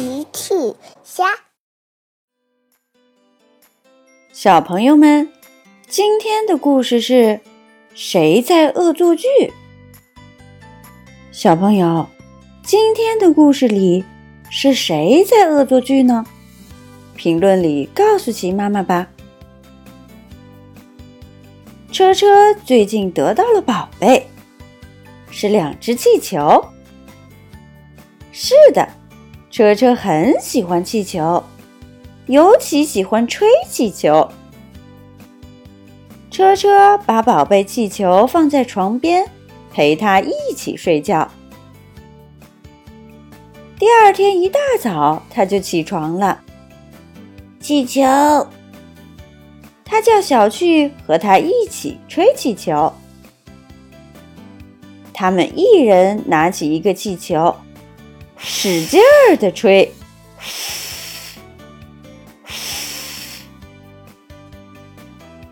奇趣虾，小朋友们，今天的故事是谁在恶作剧？小朋友，今天的故事里是谁在恶作剧呢？评论里告诉奇妈妈吧。车车最近得到了宝贝，是两只气球。是的，车车很喜欢气球，尤其喜欢吹气球。车车把宝贝气球放在床边，陪他一起睡觉。第二天一大早，他就起床了。气球，他叫小趣和他一起吹气球。他们一人拿起一个气球。使劲儿的吹，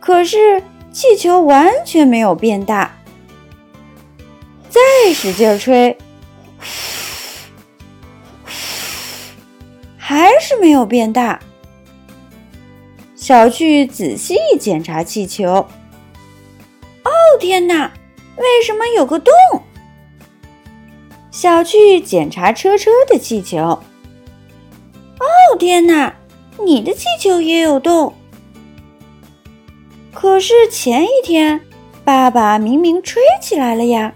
可是气球完全没有变大。再使劲吹，还是没有变大。小趣仔细检查气球，哦天哪，为什么有个洞？小趣检查车车的气球。哦天哪，你的气球也有洞。可是前一天，爸爸明明吹起来了呀。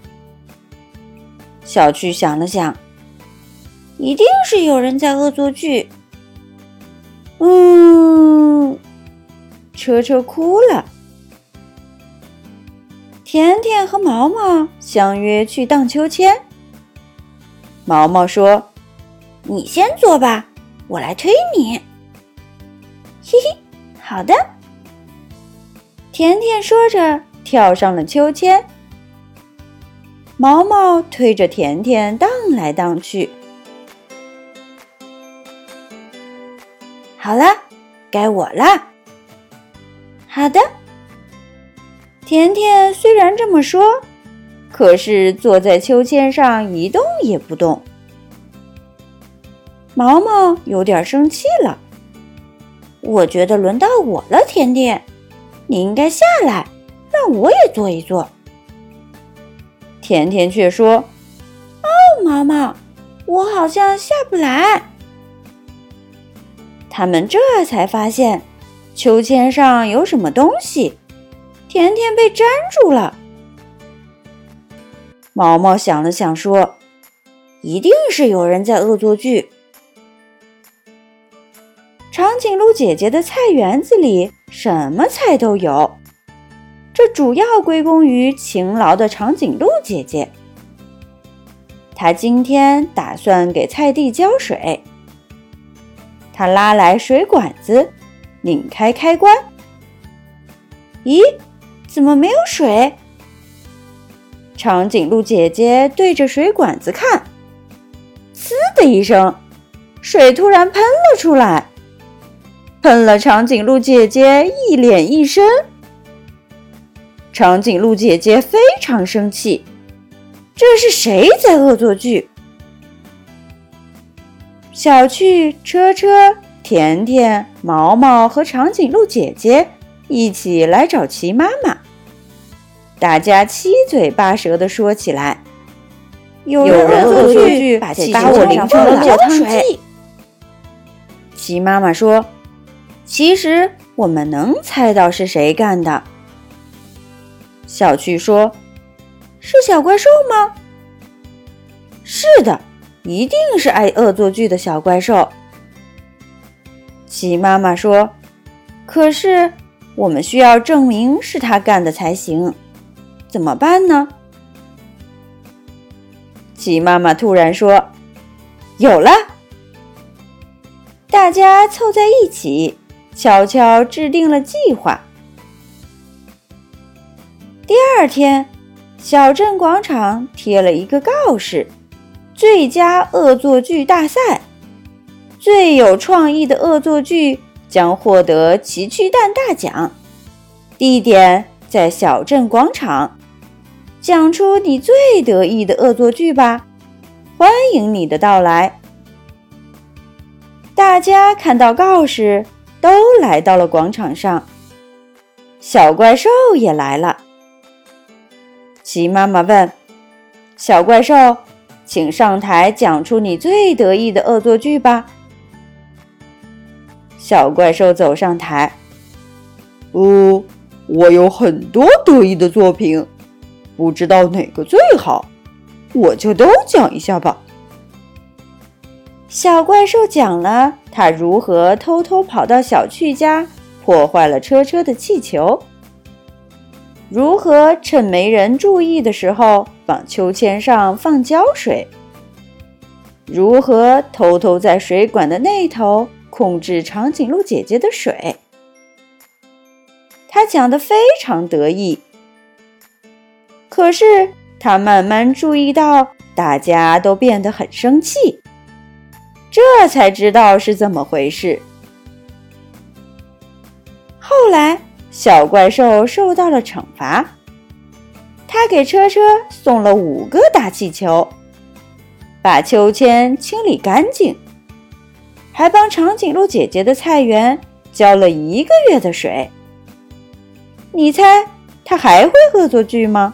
小趣想了想，一定是有人在恶作剧。嗯，车车哭了。甜甜和毛毛相约去荡秋千。毛毛说：“你先坐吧，我来推你。”嘿嘿，好的。甜甜说着跳上了秋千，毛毛推着甜甜荡来荡去。好了，该我了。好的。甜甜虽然这么说。可是坐在秋千上一动也不动，毛毛有点生气了。我觉得轮到我了，甜甜，你应该下来，让我也坐一坐。甜甜却说：“哦，毛毛，我好像下不来。”他们这才发现秋千上有什么东西，甜甜被粘住了。毛毛想了想，说：“一定是有人在恶作剧。”长颈鹿姐姐的菜园子里什么菜都有，这主要归功于勤劳的长颈鹿姐姐。她今天打算给菜地浇水，她拉来水管子，拧开开关。咦，怎么没有水？长颈鹿姐姐对着水管子看，呲的一声，水突然喷了出来，喷了长颈鹿姐姐一脸一身。长颈鹿姐姐非常生气，这是谁在恶作剧？小趣、车车、甜甜、毛毛和长颈鹿姐姐一起来找齐妈妈。大家七嘴八舌地说起来：“有人恶作剧，把我淋成了胶水。”鸡妈妈说：“其实我们能猜到是谁干的。”小趣说：“是小怪兽吗？”“是的，一定是爱恶作剧的小怪兽。”鸡妈妈说：“可是我们需要证明是他干的才行。”怎么办呢？鸡妈妈突然说：“有了！”大家凑在一起，悄悄制定了计划。第二天，小镇广场贴了一个告示：“最佳恶作剧大赛，最有创意的恶作剧将获得奇趣蛋大奖。地点在小镇广场。”讲出你最得意的恶作剧吧！欢迎你的到来。大家看到告示，都来到了广场上。小怪兽也来了。鸡妈妈问：“小怪兽，请上台讲出你最得意的恶作剧吧。”小怪兽走上台：“哦，我有很多得意的作品，不知道哪个最好，我就都讲一下吧。”小怪兽讲了他如何偷偷跑到小趣家。破坏了车车的气球。如何趁没人注意的时候往秋千上放胶水？如何偷偷在水管的那头控制长颈鹿姐姐的水？他讲的非常得意。可是他慢慢注意到大家都变得很生气，这才知道是怎么回事。后来，小怪兽受到了惩罚。他给车车送了五个大气球，把秋千清理干净，还帮长颈鹿姐姐的菜园浇了一个月的水。你猜他还会恶作剧吗？